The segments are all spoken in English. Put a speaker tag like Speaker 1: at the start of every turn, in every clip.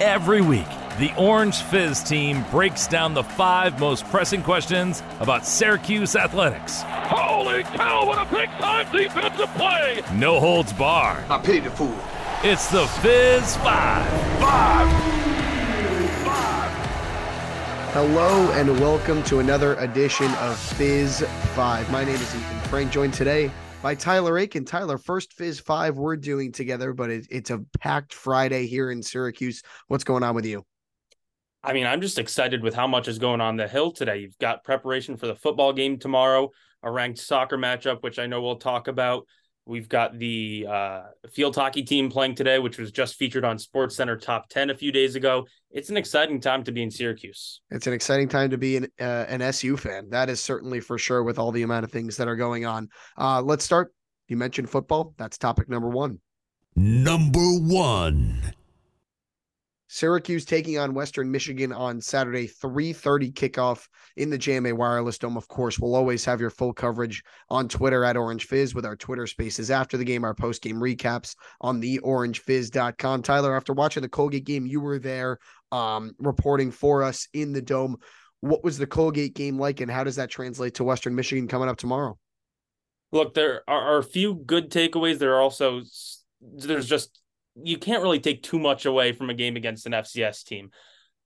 Speaker 1: Every week, the Orange Fizz team breaks down the five most pressing questions about Syracuse athletics.
Speaker 2: Holy cow, what a big time defensive play!
Speaker 1: No holds barred.
Speaker 3: I pity the fool.
Speaker 1: It's the Fizz Five.
Speaker 2: Five!
Speaker 4: Hello and welcome to another edition of Fizz 5. My name is Ethan Frank, joined today by Tyler Aitken. Tyler, first Fizz 5 we're doing together, but it, it's a packed Friday here in Syracuse. What's going on with you?
Speaker 5: I mean, I'm just excited with how much is going on the hill today. You've got preparation for the football game tomorrow, a ranked soccer matchup, which I know we'll talk about. We've got the uh, field hockey team playing today, which was just featured on Sports Center Top 10 a few days ago. It's an exciting time to be in Syracuse.
Speaker 4: It's an exciting time to be an, uh, an SU fan. That is certainly for sure with all the amount of things that are going on. Uh, let's start. You mentioned football. That's topic number one.
Speaker 6: Number one.
Speaker 4: Syracuse taking on Western Michigan on Saturday, 3:30 kickoff in the JMA Wireless Dome. Of course, we'll always have your full coverage on Twitter at Orange Fizz with our Twitter spaces after the game, our post-game recaps on the orangefizz.com. Tyler, after watching the Colgate game, you were there um, reporting for us in the dome. What was the Colgate game like, and how does that translate to Western Michigan coming up tomorrow?
Speaker 5: Look, there are a few good takeaways. There are also there's just you can't really take too much away from a game against an FCS team.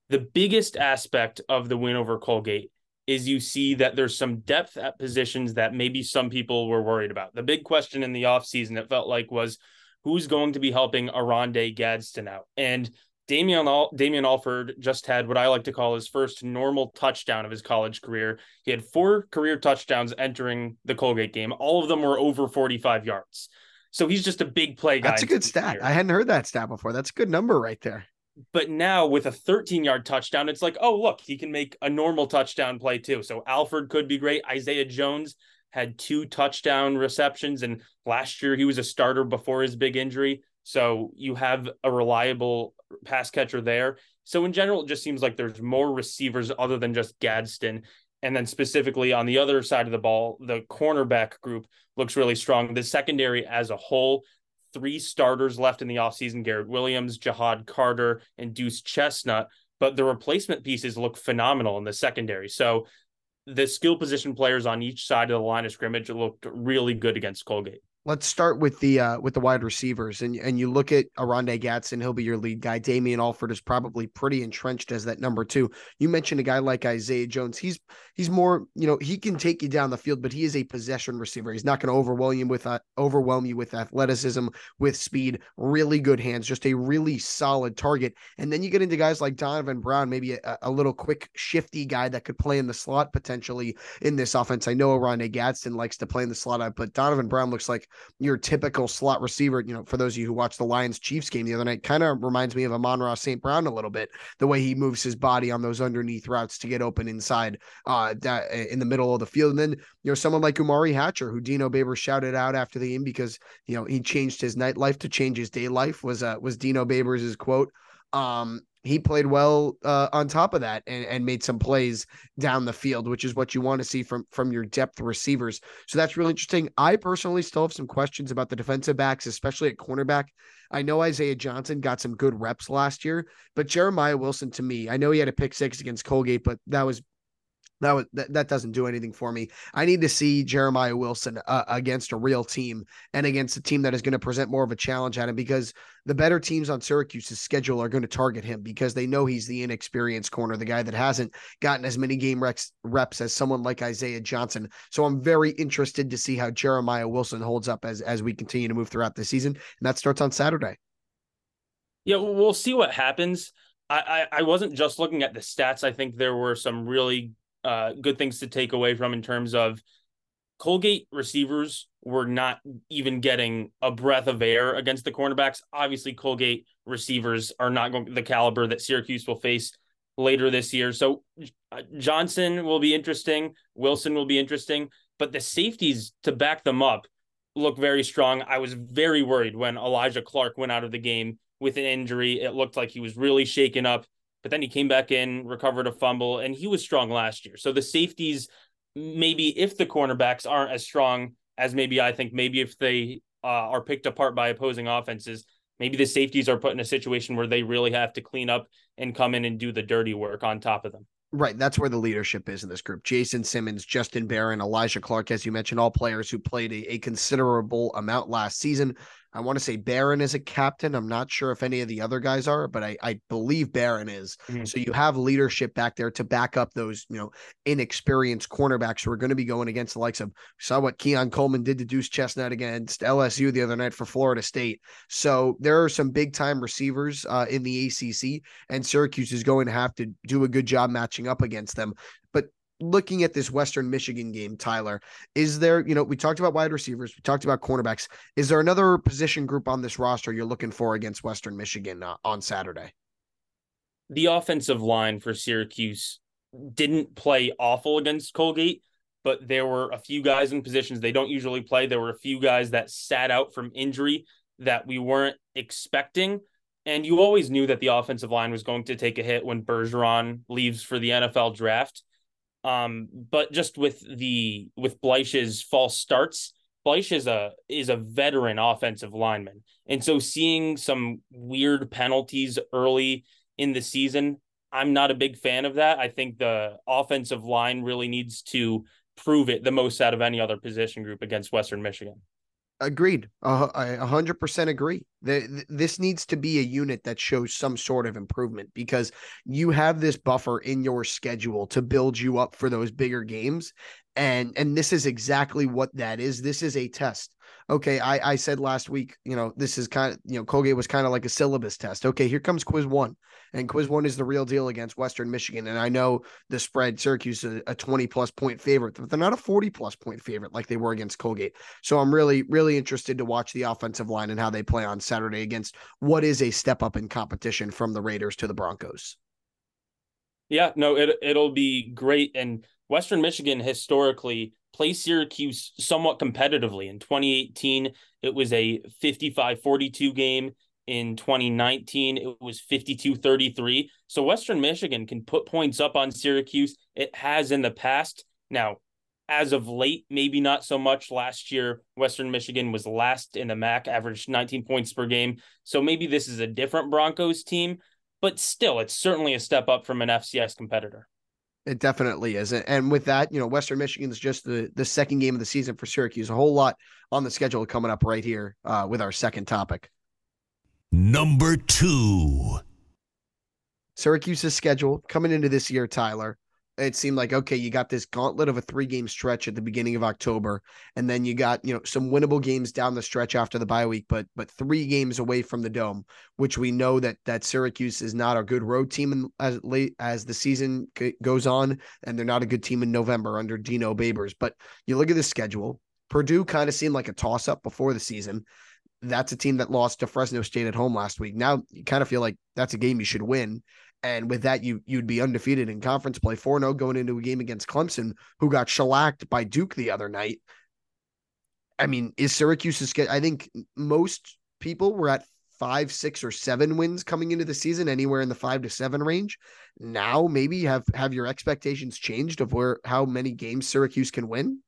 Speaker 5: The biggest aspect of the win over Colgate is you see that there's some depth at positions that maybe some people were worried about. The big question in the offseason, it felt like, was who's going to be helping Oronde Gadsden out? And Damian, Al- Damian Alford just had what I like to call his first normal touchdown of his college career. He had four career touchdowns entering the Colgate game. All of them were over 45 yards. So he's just a big play guy.
Speaker 4: That's a good stat. I hadn't heard that stat before. That's a good number right there.
Speaker 5: But now with a 13 yard touchdown, it's like, oh, look, he can make a normal touchdown play too. So Alford could be great. Isaiah Jones had two touchdown receptions. And last year he was a starter before his big injury. So you have a reliable pass catcher there. So in general, it just seems like there's more receivers other than just Gadsden. And then specifically on the other side of the ball, the cornerback group looks really strong. The secondary as a whole, three starters left in the offseason Garrett Williams, Ja'Had Carter, and Deuce Chestnut. But the replacement pieces look phenomenal in the secondary. So the skill position players on each side of the line of scrimmage looked really good against Colgate.
Speaker 4: Let's start with the uh, with the wide receivers, and and you look at Oronde Gadsden, he'll be your lead guy. Damian Alford is probably pretty entrenched as that number two. You mentioned a guy like Isaiah Jones. He's he's more, you know, he can take you down the field, but he is a possession receiver. He's not going to overwhelm you with uh, overwhelm you with athleticism, with speed, really good hands, just a really solid target. And then you get into guys like Donovan Brown, maybe a, a little quick, shifty guy that could play in the slot potentially in this offense. I know Oronde Gadsden likes to play in the slot, but Donovan Brown looks like your typical slot receiver. You know, for those of you who watched the Lions Chiefs game the other night, kind of reminds me of Amon-Ra St. Brown a little bit. The way he moves his body on those underneath routes to get open inside, uh, in the middle of the field. And then you know someone like Umari Hatcher, who Dino Baber shouted out after the game because you know he changed his night life to change his day life was uh, was Dino Babers' quote. Um, he played well uh, on top of that and, and made some plays down the field, which is what you want to see from from your depth receivers. So that's really interesting. I personally still have some questions about the defensive backs, especially at cornerback. I know Isaiah Johnson got some good reps last year, but Jeremiah Wilson to me, I know he had a pick six against Colgate, but that was that was that, that doesn't do anything for me. I need to see Jeremiah Wilson uh, against a real team and against a team that is going to present more of a challenge at him because the better teams on Syracuse's schedule are going to target him because they know he's the inexperienced corner, the guy that hasn't gotten as many game reps, reps as someone like Isaiah Johnson. So I'm very interested to see how Jeremiah Wilson holds up as as we continue to move throughout the season, and that starts on Saturday.
Speaker 5: Yeah, we'll see what happens. I, I, I wasn't just looking at the stats. I think there were some really uh, good things to take away from in terms of Colgate receivers were not even getting a breath of air against the cornerbacks. Obviously, Colgate receivers are not going the caliber that Syracuse will face later this year. So uh, Johnson will be interesting, Wilson will be interesting, but the safeties to back them up look very strong. I was very worried when Elijah Clark went out of the game with an injury. It looked like he was really shaken up but then he came back in, recovered a fumble, and he was strong last year. So the safeties, maybe if the cornerbacks aren't as strong as maybe I think, maybe if they uh, are picked apart by opposing offenses, maybe the safeties are put in a situation where they really have to clean up and come in and do the dirty work on top of them.
Speaker 4: Right. That's where the leadership is in this group. Jason Simmons, Justin Barron, Elijah Clark, as you mentioned, all players who played a, a considerable amount last season. I want to say Barron is a captain. I'm not sure if any of the other guys are, but I, I believe Barron is. Mm-hmm. So you have leadership back there to back up those, you know, inexperienced cornerbacks who are going to be going against the likes of saw what Keon Coleman did to Deuce Chestnut against LSU the other night for Florida State. So there are some big time receivers uh, in the ACC, and Syracuse is going to have to do a good job matching up against them. Looking at this Western Michigan game, Tyler, is there, you know, we talked about wide receivers, we talked about cornerbacks. Is there another position group on this roster you're looking for against Western Michigan uh, on Saturday?
Speaker 5: The offensive line for Syracuse didn't play awful against Colgate, but there were a few guys in positions they don't usually play. There were a few guys that sat out from injury that we weren't expecting. And you always knew that the offensive line was going to take a hit when Bergeron leaves for the NFL draft. Um, but just with the with Bleich's false starts, Bleich is a is a veteran offensive lineman, and so seeing some weird penalties early in the season, I'm not a big fan of that. I think the offensive line really needs to prove it the most out of any other position group against Western Michigan.
Speaker 4: Agreed. Uh, I 100% agree. The, this needs to be a unit that shows some sort of improvement because you have this buffer in your schedule to build you up for those bigger games and and this is exactly what that is. This is a test okay, I, I said last week, you know, this is kind of, you know, Colgate was kind of like a syllabus test. Okay, here comes quiz one. And quiz one is the real deal against Western Michigan. And I know the spread, Syracuse is a 20 plus point favorite, but they're not a 40 plus point favorite like they were against Colgate. So I'm really, really interested to watch the offensive line and how they play on Saturday against what is a step up in competition from the Raiders to the Broncos.
Speaker 5: Yeah, no, it it'll be great. And Western Michigan historically play Syracuse somewhat competitively. In 2018, it was a 55 42 game. In 2019, it was 52 33. So Western Michigan can put points up on Syracuse. It has in the past. Now, as of late, maybe not so much. Last year, Western Michigan was last in the MAC, averaged 19 points per game. So maybe this is a different Broncos team, but still, it's certainly a step up from an FCS competitor.
Speaker 4: It definitely is. And with that, you know, Western Michigan is just the the second game of the season for Syracuse. A whole lot on the schedule coming up right here uh, with our second topic.
Speaker 6: Number two.
Speaker 4: Syracuse's schedule coming into this year, Tyler it seemed like okay, you got this gauntlet of a three game stretch at the beginning of October, and then you got you know some winnable games down the stretch after the bye week, but but three games away from the dome, which we know that that Syracuse is not a good road team in, as late as the season goes on, and they're not a good team in November under Dino Babers. But you look at the schedule, Purdue kind of seemed like a toss up before the season. That's a team that lost to Fresno State at home last week. Now you kind of feel like that's a game you should win. And with that, you you'd be undefeated in conference play 4 0 going into a game against Clemson, who got shellacked by Duke the other night. I mean, is Syracuse's I think most people were at five, six, or seven wins coming into the season, anywhere in the five to seven range. Now, maybe have have your expectations changed of where how many games Syracuse can win?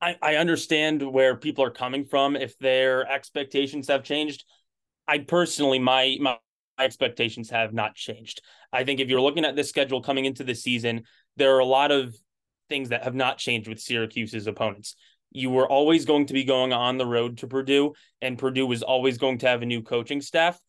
Speaker 5: I, I understand where people are coming from if their expectations have changed. I personally, my my expectations have not changed. I think if you're looking at this schedule coming into the season, there are a lot of things that have not changed with Syracuse's opponents. You were always going to be going on the road to Purdue, and Purdue was always going to have a new coaching staff.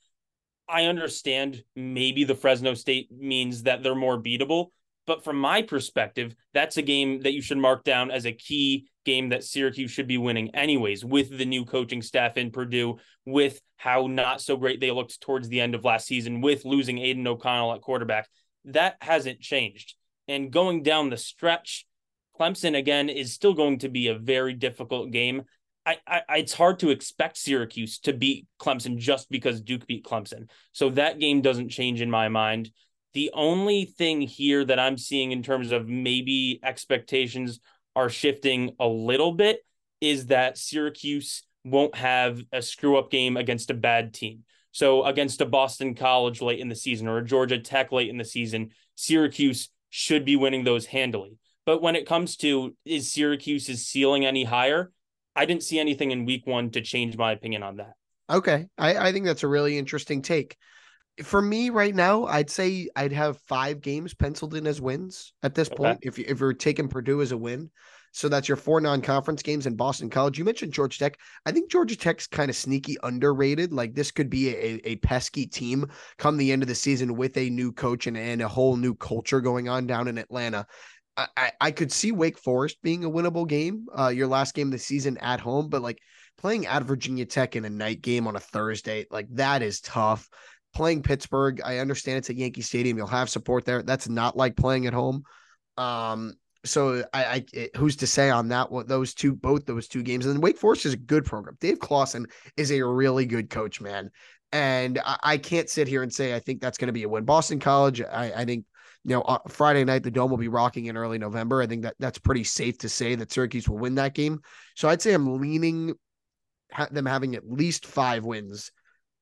Speaker 5: I understand maybe the Fresno State means that they're more beatable, but from my perspective, that's a game that you should mark down as a key game that Syracuse should be winning, anyways, with the new coaching staff in Purdue, with how not so great they looked towards the end of last season, with losing Aidan O'Connell at quarterback. That hasn't changed. And going down the stretch, Clemson again is still going to be a very difficult game. I, I, it's hard to expect Syracuse to beat Clemson just because Duke beat Clemson. So that game doesn't change in my mind. The only thing here that I'm seeing in terms of maybe expectations are shifting a little bit is that Syracuse won't have a screw up game against a bad team. So against a Boston College late in the season or a Georgia Tech late in the season, Syracuse should be winning those handily. But when it comes to is Syracuse's ceiling any higher, I didn't see anything in week one to change my opinion on that.
Speaker 4: Okay. I, I think that's a really interesting take. For me right now, I'd say I'd have five games penciled in as wins at this
Speaker 5: Okay.
Speaker 4: point. If you if you're taking Purdue as a win. So that's your four non-conference games in Boston College. You mentioned Georgia Tech. I think Georgia Tech's kind of sneaky underrated. Like this could be a, a pesky team come the end of the season with a new coach and, and a whole new culture going on down in Atlanta. I, I, I could see Wake Forest being a winnable game, uh, your last game of the season at home, but like playing at Virginia Tech in a night game on a Thursday, like that is tough. Playing Pittsburgh, I understand it's at Yankee Stadium. You'll have support there. That's not like playing at home. Um, so I, I it, who's to say on that one? Those two, both those two games, and then Wake Forest is a good program. Dave Clawson is a really good coach, man. And I, I can't sit here and say I think that's going to be a win. Boston College, I, I think you know, uh, Friday night the dome will be rocking in early November. I think that that's pretty safe to say that Syracuse will win that game. So I'd say I'm leaning ha- them having at least five wins.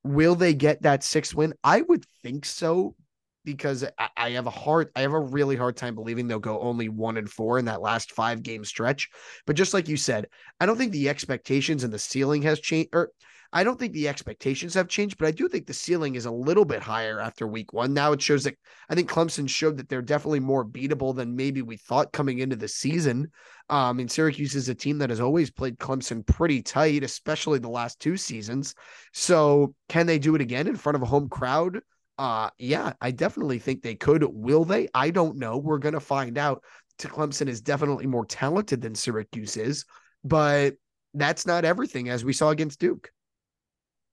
Speaker 4: Will they get that sixth win? I would think so because I, have a hard, I have a really hard time believing they'll go only one and four in that last five game stretch. But just like you said, I don't think the expectations and the ceiling has changed. Or I don't think the expectations have changed, but I do think the ceiling is a little bit higher after week one. Now it shows that I think Clemson showed that they're definitely more beatable than maybe we thought coming into the season. Um, and Syracuse is a team that has always played Clemson pretty tight, especially the last two seasons. So can they do it again in front of a home crowd? Uh, yeah, I definitely think they could. Will they? I don't know. We're gonna find out. Clemson is definitely more talented than Syracuse is, but that's not everything, as we saw against Duke.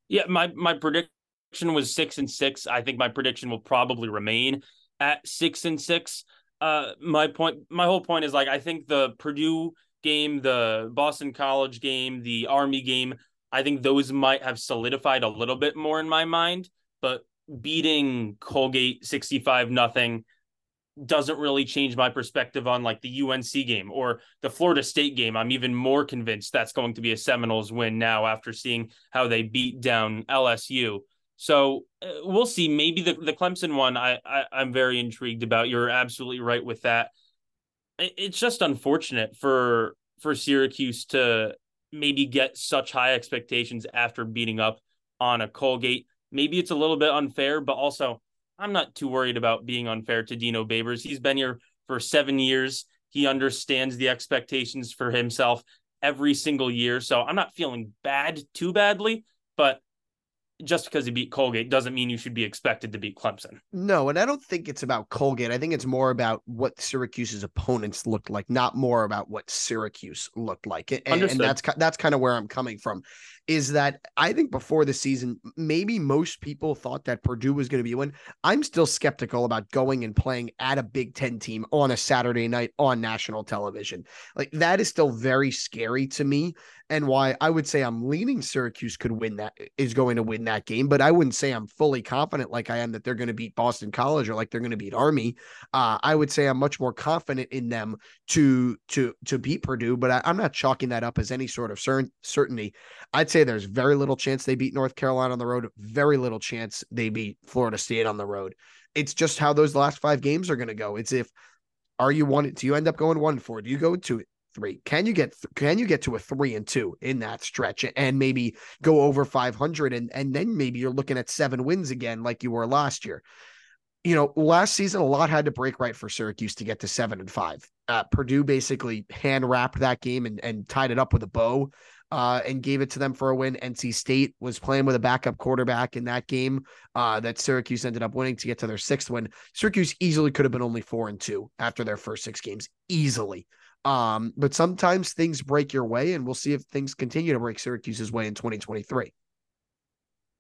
Speaker 5: Yeah, my my prediction was six and six. I think my prediction will probably remain at six and six. Uh, my point, my whole point is like I think the Purdue game, the Boston College game, the Army game, I think those might have solidified a little bit more in my mind. But beating Colgate sixty five nothing doesn't really change my perspective on like the UNC game or the Florida State game. I'm even more convinced that's going to be a Seminoles win now after seeing how they beat down LSU. So uh, we'll see. Maybe the, the Clemson one, I, I I'm very intrigued about. You're absolutely right with that. It, it's just unfortunate for for Syracuse to maybe get such high expectations after beating up on a Colgate. Maybe it's a little bit unfair, but also I'm not too worried about being unfair to Dino Babers. He's been here for seven years. He understands the expectations for himself every single year. So I'm not feeling bad too badly, but just because he beat Colgate doesn't mean you should be expected to beat Clemson.
Speaker 4: No, and I don't think it's about Colgate. I think it's more about what Syracuse's opponents looked like, not more about what Syracuse looked like. And, and that's that's kind of where I'm coming from. Is that I think before the season, maybe most people thought that Purdue was going to be a win. I'm still skeptical about going and playing at a Big Ten team on a Saturday night on national television. Like that is still very scary to me and why I would say I'm leaning Syracuse could win that is going to win that game, but I wouldn't say I'm fully confident like I am that they're going to beat Boston College or like they're going to beat Army. Uh, I would say I'm much more confident in them to to to beat Purdue, but I, am not chalking that up as any sort of cer- certainty. I'd say there's very little chance they beat North Carolina on the road, very little chance they beat Florida State on the road. It's just how those last five games are going to go. It's if are you one? Do you end up going one four? Do you go to three? Can you get can you get to a three and two in that stretch and maybe go over 500 and and then maybe you're looking at seven wins again like you were last year. You know, last season a lot had to break right for Syracuse to get to seven and five. Uh, Purdue basically hand wrapped that game and, and tied it up with a bow. Uh, and gave it to them for a win. NC State was playing with a backup quarterback in that game uh, that Syracuse ended up winning to get to their sixth win. Syracuse easily could have been only four and two after their first six games, easily. Um, but sometimes things break your way, and we'll see if things continue to break Syracuse's way in 2023.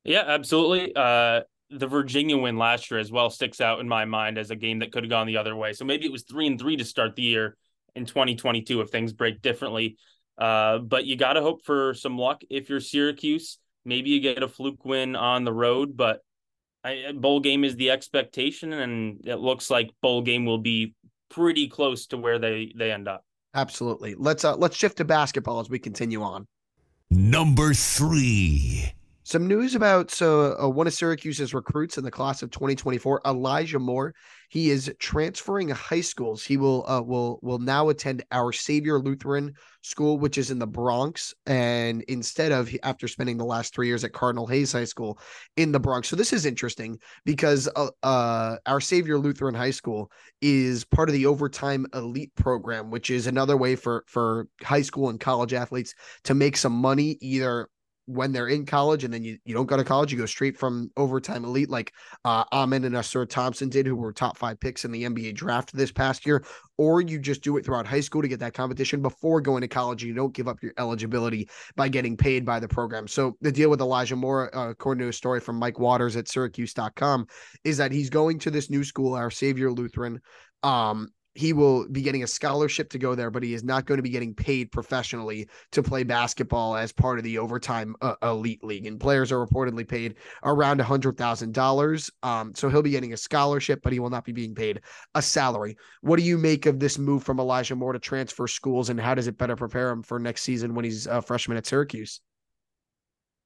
Speaker 5: Yeah, absolutely. Uh, the Virginia win last year as well sticks out in my mind as a game that could have gone the other way. So maybe it was three and three to start the year in 2022 if things break differently. Uh, but you got to hope for some luck if you're Syracuse. Maybe you get a fluke win on the road, but I, bowl game is the expectation, and it looks like bowl game will be pretty close to where they they end up.
Speaker 4: Absolutely. Let's uh let's shift to basketball as we continue on.
Speaker 6: Number three.
Speaker 4: Some news about so uh, one of Syracuse's recruits in the class of 2024, Elijah Moore. He is transferring high schools. He will uh, will will now attend Our Savior Lutheran School, which is in the Bronx, and instead of after spending the last three years at Cardinal Hayes High School in the Bronx. So this is interesting because uh, uh, Our Savior Lutheran High School is part of the Overtime Elite program, which is another way for for high school and college athletes to make some money either when they're in college and then you, you don't go to college, you go straight from overtime elite like uh Amen and Ausar Thompson did, who were top five picks in the NBA draft this past year, or you just do it throughout high school to get that competition before going to college. You don't give up your eligibility by getting paid by the program. So the deal with Elijah Moore, uh, according to a story from Mike Waters at Syracuse.com, is that he's going to this new school, our Savior Lutheran. Um, he will be getting a scholarship to go there, but he is not going to be getting paid professionally to play basketball as part of the overtime uh, elite league. And players are reportedly paid around a hundred thousand um, dollars. So he'll be getting a scholarship, but he will not be being paid a salary. What do you make of this move from Elijah Moore to transfer schools, and how does it better prepare him for next season when he's a freshman at Syracuse?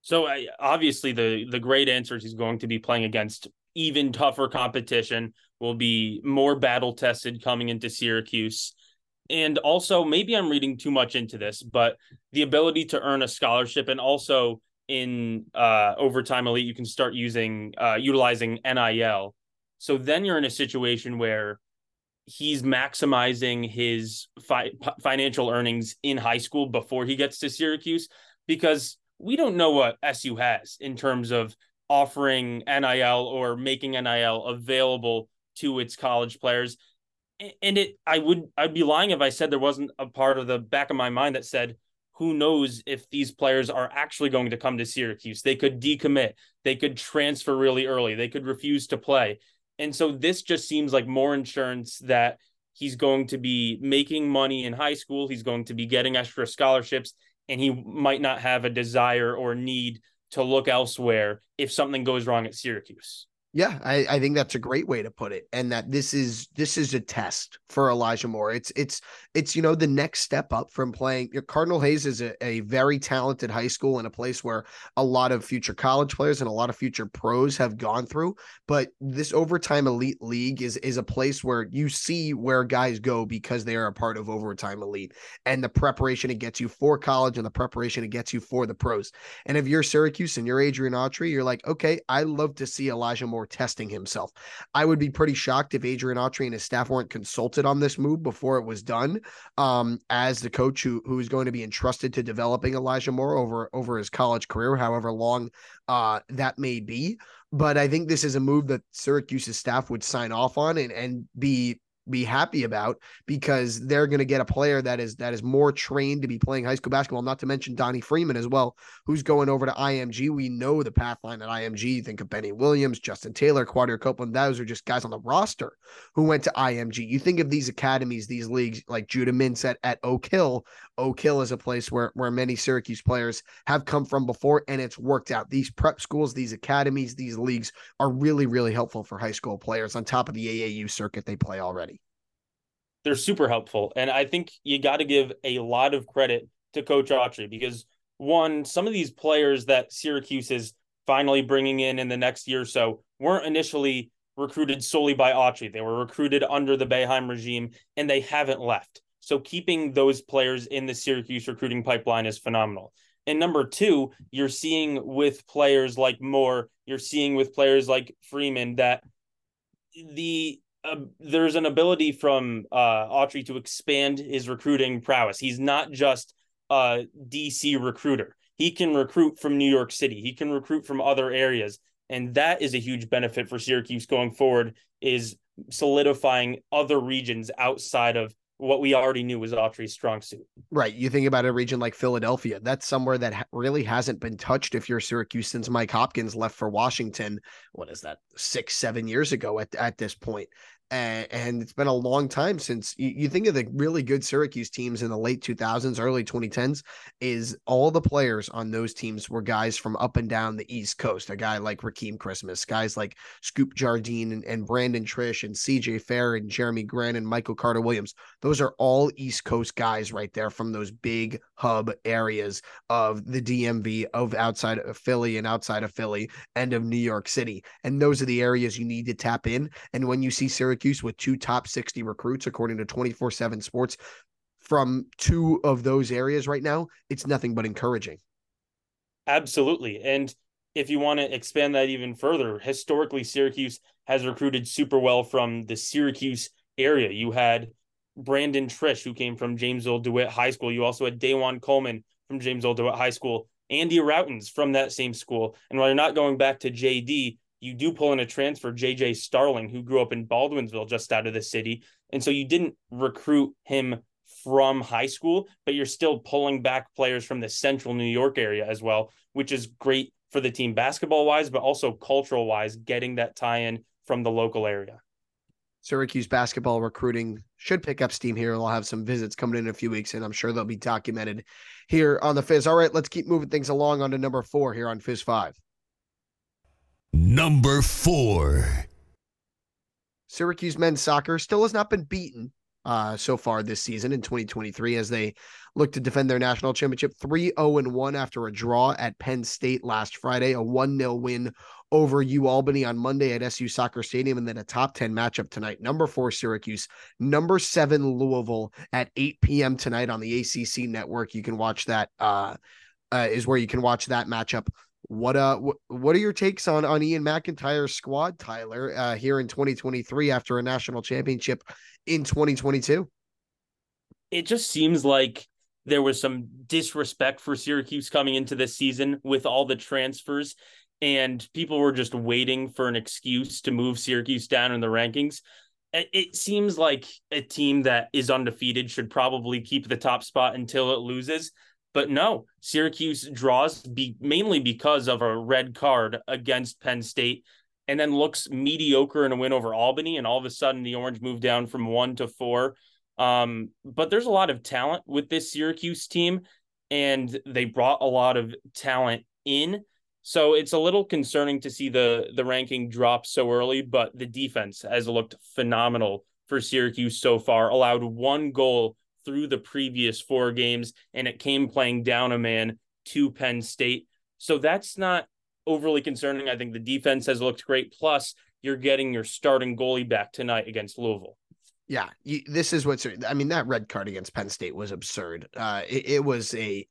Speaker 5: So uh, obviously, the the great answer is he's going to be playing against even tougher competition, will be more battle tested coming into Syracuse. And also, maybe I'm reading too much into this, but the ability to earn a scholarship and also in uh, overtime elite, you can start using uh, utilizing NIL. So then you're in a situation where he's maximizing his fi- financial earnings in high school before he gets to Syracuse because we don't know what SU has in terms of offering NIL or making NIL available to its college players. And it I would I'd be lying if I said there wasn't a part of the back of my mind that said who knows if these players are actually going to come to Syracuse. They could decommit, they could transfer really early, they could refuse to play. And so this just seems like more insurance that he's going to be making money in high school, he's going to be getting extra scholarships and he might not have a desire or need to look elsewhere if something goes wrong at Syracuse.
Speaker 4: Yeah, I, I think that's a great way to put it. And that this is this is a test for Elijah Moore. It's it's it's you know the next step up from playing Cardinal Hayes is a, a very talented high school and a place where a lot of future college players and a lot of future pros have gone through. But this overtime elite league is is a place where you see where guys go because they are a part of overtime elite and the preparation it gets you for college and the preparation it gets you for the pros. And if you're Syracuse and you're Adrian Autry, you're like, okay, I love to see Elijah Moore testing himself. I would be pretty shocked if Adrian Autry and his staff weren't consulted on this move before it was done. Um, as the coach who who is going to be entrusted to developing Elijah Moore over over his college career, however long uh, that may be. But I think this is a move that Syracuse's staff would sign off on and, and be be happy about because they're going to get a player that is that is more trained to be playing high school basketball. Not to mention Donnie Freeman as well, who's going over to IMG. We know the path line at IMG. Think of Benny Williams, Justin Taylor, Quadir Copeland. Those are just guys on the roster who went to IMG. You think of these academies, these leagues like Judah Mintz at, at Oak Hill. Oak Hill is a place where where many Syracuse players have come from before, and it's worked out. These prep schools, these academies, these leagues are really really helpful for high school players on top of the AAU circuit they play already
Speaker 5: they're super helpful. And I think you got to give a lot of credit to Coach Autry because one, some of these players that Syracuse is finally bringing in in the next year or so weren't initially recruited solely by Autry. They were recruited under the Boeheim regime and they haven't left. So keeping those players in the Syracuse recruiting pipeline is phenomenal. And number two, you're seeing with players like Moore, you're seeing with players like Freeman that the uh, there's an ability from uh, Autry to expand his recruiting prowess. He's not just a DC recruiter. He can recruit from New York City. He can recruit from other areas, and that is a huge benefit for Syracuse going forward. Is solidifying other regions outside of what we already knew was Autry's strong suit.
Speaker 4: Right. You think about a region like Philadelphia, that's somewhere that ha- really hasn't been touched if you're Syracuse since Mike Hopkins left for Washington. What is that, six, seven years ago at, at this point? And, and it's been a long time since you, you, think of the really good Syracuse teams in the late 2000s, early 2010s. Is all the players on those teams were guys from up and down the East Coast? A guy like Rakeem Christmas, guys like Scoop Jardine and, and Brandon Triche and CJ Fair and Jerami Grant and Michael Carter Williams. Those are all East Coast guys right there from those big hub areas of the DMV, of outside of Philly and outside of Philly and of New York City. And those are the areas you need to tap in. And when you see Syracuse Syracuse with two top 60 recruits, according to 24 7 Sports, from two of those areas right now, it's nothing but encouraging.
Speaker 5: Absolutely. And if you want to expand that even further, historically, Syracuse has recruited super well from the Syracuse area. You had Brandon Triche, who came from Jamesville DeWitt High School. You also had Dajuan Coleman from Jamesville DeWitt High School, Andy Rautins from that same school. And while you're not going back to JD, you do pull in a transfer, JJ Starling, who grew up in Baldwinsville, just out of the city. And so you didn't recruit him from high school, but you're still pulling back players from the central New York area as well, which is great for the team basketball wise, but also cultural wise, getting that tie in from the local area.
Speaker 4: Syracuse basketball recruiting should pick up steam here. They'll have some visits coming in a few weeks, and I'm sure they'll be documented here on the Fizz. All right, let's keep moving things along on to number four here on Fizz Five.
Speaker 6: Number four.
Speaker 4: Syracuse men's soccer still has not been beaten uh, so far this season in 2023 as they look to defend their national championship 3 0 1 after a draw at Penn State last Friday, a 1 0 win over U Albany on Monday at SU Soccer Stadium, and then a top 10 matchup tonight. Number four, Syracuse, number seven, Louisville at 8 p.m. tonight on the ACC network. You can watch that, uh, uh, is where you can watch that matchup what uh what, are your takes on on Ian McIntyre's squad, Tyler, uh here in 2023 after a national championship in 2022?
Speaker 5: It just seems like there was some disrespect for Syracuse coming into this season with all the transfers and people were just waiting for an excuse to move Syracuse down in the rankings. It seems like a team that is undefeated should probably keep the top spot until it loses. But no, Syracuse draws be, mainly because of a red card against Penn State and then looks mediocre in a win over Albany. And all of a sudden, the Orange moved down from one to four. Um, but there's a lot of talent with this Syracuse team, and they brought a lot of talent in. So it's a little concerning to see the the ranking drop so early, but the defense has looked phenomenal for Syracuse so far. Allowed one goal through the previous four games, and it came playing down a man to Penn State. So that's not overly concerning. I think the defense has looked great. Plus, you're getting your starting goalie back tonight against Louisville.
Speaker 4: Yeah, you, this is what's. I mean, that red card against Penn State was absurd. Uh, it, it was a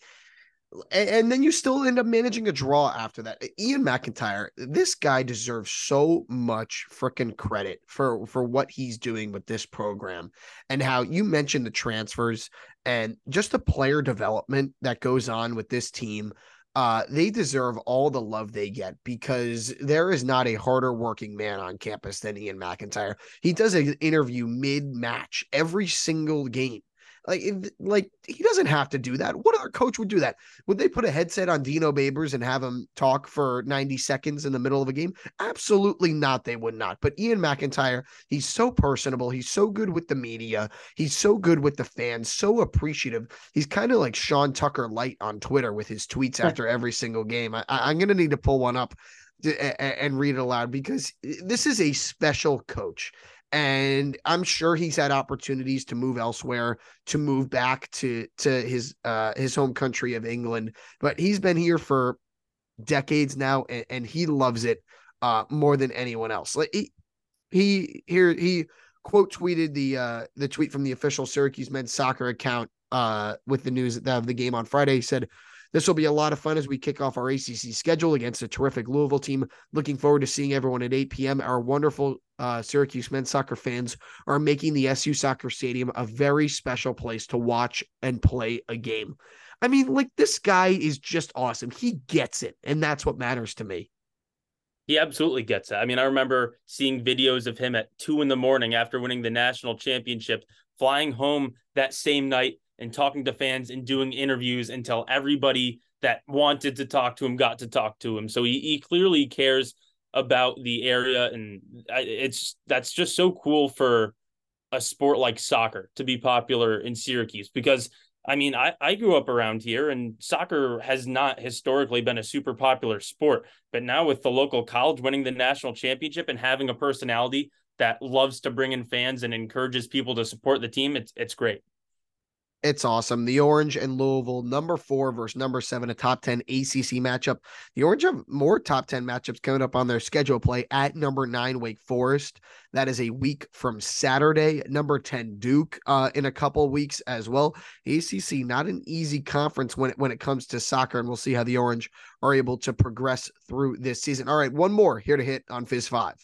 Speaker 4: and then you still end up managing a draw after that. Ian McIntyre, this guy deserves so much freaking credit for for what he's doing with this program and how you mentioned the transfers and just the player development that goes on with this team. Uh, they deserve all the love they get because there is not a harder working man on campus than Ian McIntyre. He does an interview mid match every single game like, like he doesn't have to do that. What other coach would do that? Would they put a headset on Dino Babers and have him talk for 90 seconds in the middle of a game? Absolutely not. They would not. But Ian McIntyre, he's so personable. He's so good with the media. He's so good with the fans, so appreciative. He's kind of like Sean Tucker light on Twitter with his tweets after every single game. I, I'm going to need to pull one up and read it aloud because this is a special coach and I'm sure he's had opportunities to move elsewhere, to move back to to his uh his home country of England, but he's been here for decades now, and, and he loves it uh more than anyone else. Like he he here he quote tweeted the uh the tweet from the official Syracuse men's soccer account uh with the news of the game on Friday. He said this will be a lot of fun as we kick off our ACC schedule against a terrific Louisville team. Looking forward to seeing everyone at 8 p.m. Our wonderful uh, Syracuse men's soccer fans are making the SU Soccer Stadium a very special place to watch and play a game. I mean, like this guy is just awesome. He gets it, and that's what matters to me.
Speaker 5: He absolutely gets it. I mean, I remember seeing videos of him at two in the morning after winning the national championship, flying home that same night and talking to fans and doing interviews until everybody that wanted to talk to him got to talk to him. So he, he clearly cares about the area, and it's that's just so cool for a sport like soccer to be popular in Syracuse because I mean, I, I grew up around here and soccer has not historically been a super popular sport. But now with the local college winning the national championship and having a personality that loves to bring in fans and encourages people to support the team, it's it's great.
Speaker 4: It's awesome. The Orange and Louisville, number four versus number seven, a top 10 ACC matchup. The Orange have more top 10 matchups coming up on their schedule play at number nine, Wake Forest. That is a week from Saturday. Number 10, Duke, uh, in a couple weeks as well. ACC, not an easy conference when it, when it comes to soccer, and we'll see how the Orange are able to progress through this season. All right, one more here to hit on Fizz 5.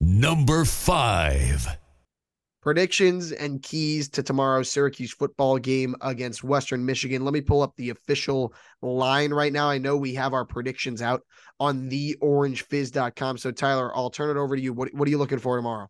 Speaker 6: Number five
Speaker 4: predictions and keys to tomorrow's Syracuse football game against Western Michigan. Let me pull up the official line right now. I know we have our predictions out on theorangefizz.com. So, Tyler, I'll turn it over to you. What, what are you looking for tomorrow?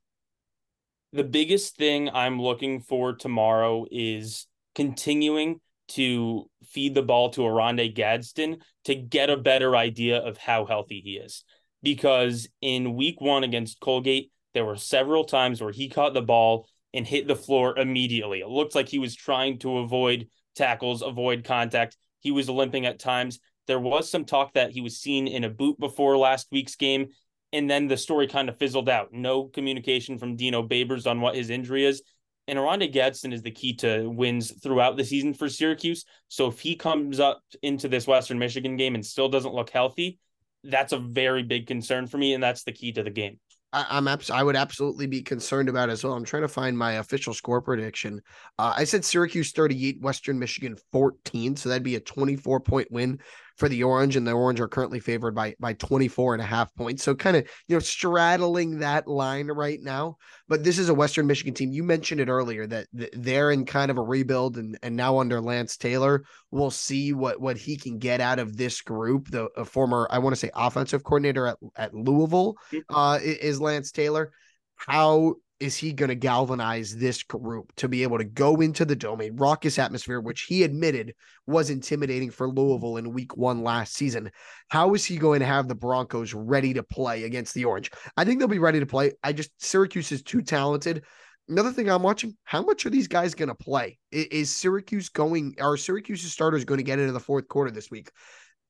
Speaker 5: The biggest thing I'm looking for tomorrow is continuing to feed the ball to Oronde Gadsden to get a better idea of how healthy he is. Because in week one against Colgate, there were several times where he caught the ball and hit the floor immediately. It looked like he was trying to avoid tackles, avoid contact. He was limping at times. There was some talk that he was seen in a boot before last week's game. And then the story kind of fizzled out. No communication from Dino Babers on what his injury is. And Oronde Gadsden is the key to wins throughout the season for Syracuse. So if he comes up into this Western Michigan game and still doesn't look healthy, that's a very big concern for me. And that's the key to the game.
Speaker 4: I, am abs- I would absolutely be concerned about as well. I'm trying to find my official score prediction. Uh, I said Syracuse 38, Western Michigan 14. So that'd be a 24 point win for the Orange, and the Orange are currently favored by by 24 and a half points. So kind of you know straddling that line right now. But this is a Western Michigan team. You mentioned it earlier that they're in kind of a rebuild, and and now under Lance Taylor, we'll see what what he can get out of this group. The former I want to say offensive coordinator at at Louisville mm-hmm. uh, is Lance Taylor. How is he going to galvanize this group to be able to go into the domain raucous atmosphere, which he admitted was intimidating for Louisville in week one last season? How is he going to have the Broncos ready to play against the Orange? I think they'll be ready to play. I just, Syracuse is too talented. Another thing I'm watching, how much are these guys going to play? Is Syracuse going, are Syracuse's starters going to get into the fourth quarter this week?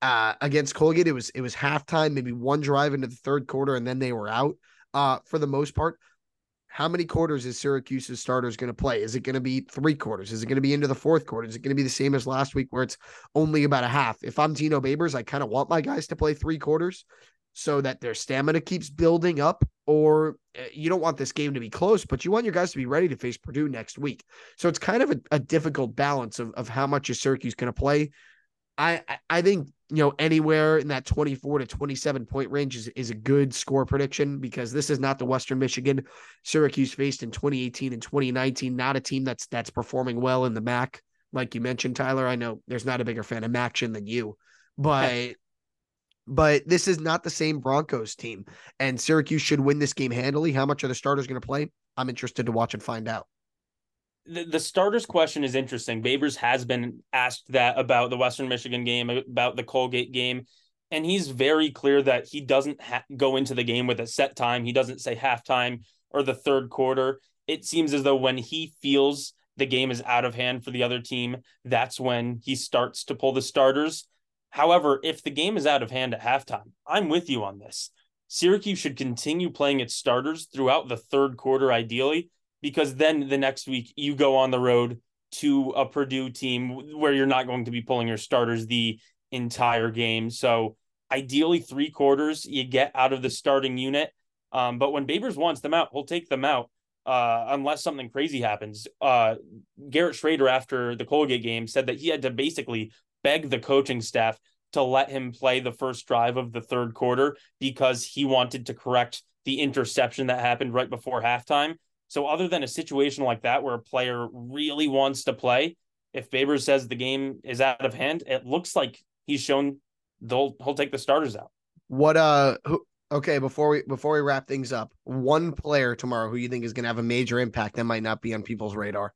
Speaker 4: Uh, against Colgate, it was it was halftime, maybe one drive into the third quarter, and then they were out uh, for the most part how many quarters is Syracuse's starters going to play? Is it going to be three quarters? Is it going to be into the fourth quarter? Is it going to be the same as last week where it's only about a half? If I'm Dino Babers, I kind of want my guys to play three quarters so that their stamina keeps building up. Or eh, you don't want this game to be close, but you want your guys to be ready to face Purdue next week. So it's kind of a, a difficult balance of, of how much is Syracuse going to play. I I think you know, anywhere in that 24 to 27 point range is, is a good score prediction because this is not the Western Michigan Syracuse faced in 2018 and 2019. Not a team that's that's performing well in the MAC, like you mentioned, Tyler. I know there's not a bigger fan of MACtion than you, but but this is not the same Broncos team. And Syracuse should win this game handily. How much are the starters going to play? I'm interested to watch and find out
Speaker 5: the, the starters question is interesting. Babers has been asked that about the Western Michigan game, about the Colgate game, and he's very clear that he doesn't ha- go into the game with a set time. He doesn't say halftime or the third quarter. It seems as though when he feels the game is out of hand for the other team, that's when he starts to pull the starters. However, if the game is out of hand at halftime, I'm with you on this. Syracuse should continue playing its starters throughout the third quarter, ideally, because then the next week you go on the road to a Purdue team where you're not going to be pulling your starters the entire game. So ideally three quarters you get out of the starting unit. Um, but when Babers wants them out, he'll take them out uh, unless something crazy happens. Uh, Garrett Shrader after the Colgate game said that he had to basically beg the coaching staff to let him play the first drive of the third quarter because he wanted to correct the interception that happened right before halftime. So other than a situation like that where a player really wants to play, if Babers says the game is out of hand, it looks like he's shown they'll he'll take the starters out.
Speaker 4: What uh who okay, before we before we wrap things up, one player tomorrow who you think is gonna have a major impact that might not be on people's radar.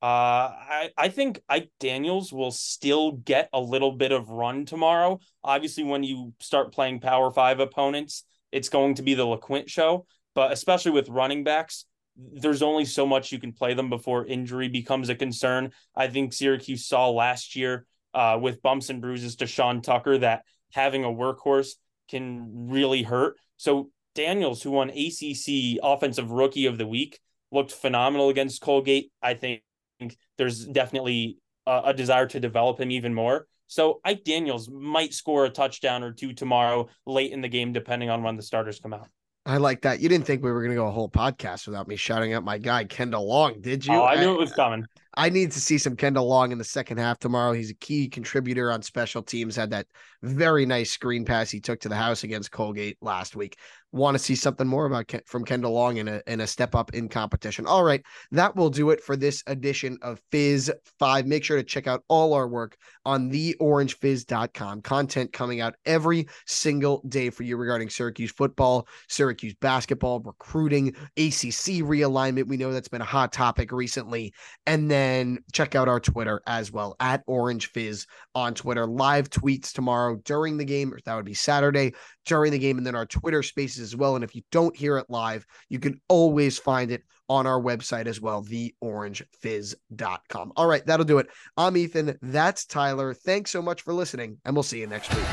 Speaker 5: Uh, I, I think Ike Daniels will still get a little bit of run tomorrow. Obviously, when you start playing Power Five opponents, it's going to be the LeQuint show. But especially with running backs, there's only so much you can play them before injury becomes a concern. I think Syracuse saw last year uh, with bumps and bruises to Sean Tucker that having a workhorse can really hurt. So Daniels, who won ACC Offensive Rookie of the Week, looked phenomenal against Colgate. I think there's definitely a, a desire to develop him even more. So Ike Daniels might score a touchdown or two tomorrow late in the game, depending on when the starters come out.
Speaker 4: I like that. You didn't think we were going to go a whole podcast without me shouting out my guy Kendall Long, did you?
Speaker 5: Oh, I knew I, it was coming.
Speaker 4: I need to see some Kendall Long in the second half tomorrow. He's a key contributor on special teams. Had that very nice screen pass he took to the house against Colgate last week want to see something more about Ken, from Kendall Long in a, in a step up in competition. All right, that will do it for this edition of Fizz 5. Make sure to check out all our work on theorangefizz.com. Content coming out every single day for you regarding Syracuse football, Syracuse basketball, recruiting, ACC realignment. We know that's been a hot topic recently. And then check out our Twitter as well at Orange Fizz on Twitter. Live tweets tomorrow during the game, or that would be Saturday during the game, and then our Twitter spaces as well. And if you don't hear it live, you can always find it on our website as well, theorangefizz.com. All right, that'll do it. I'm Ethan. That's Tyler. Thanks so much for listening, and we'll see you next week.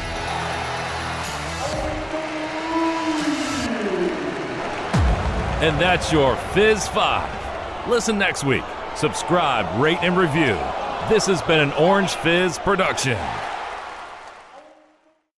Speaker 1: And that's your Fizz 5. Listen next week. Subscribe, rate, and review. This has been an Orange Fizz production.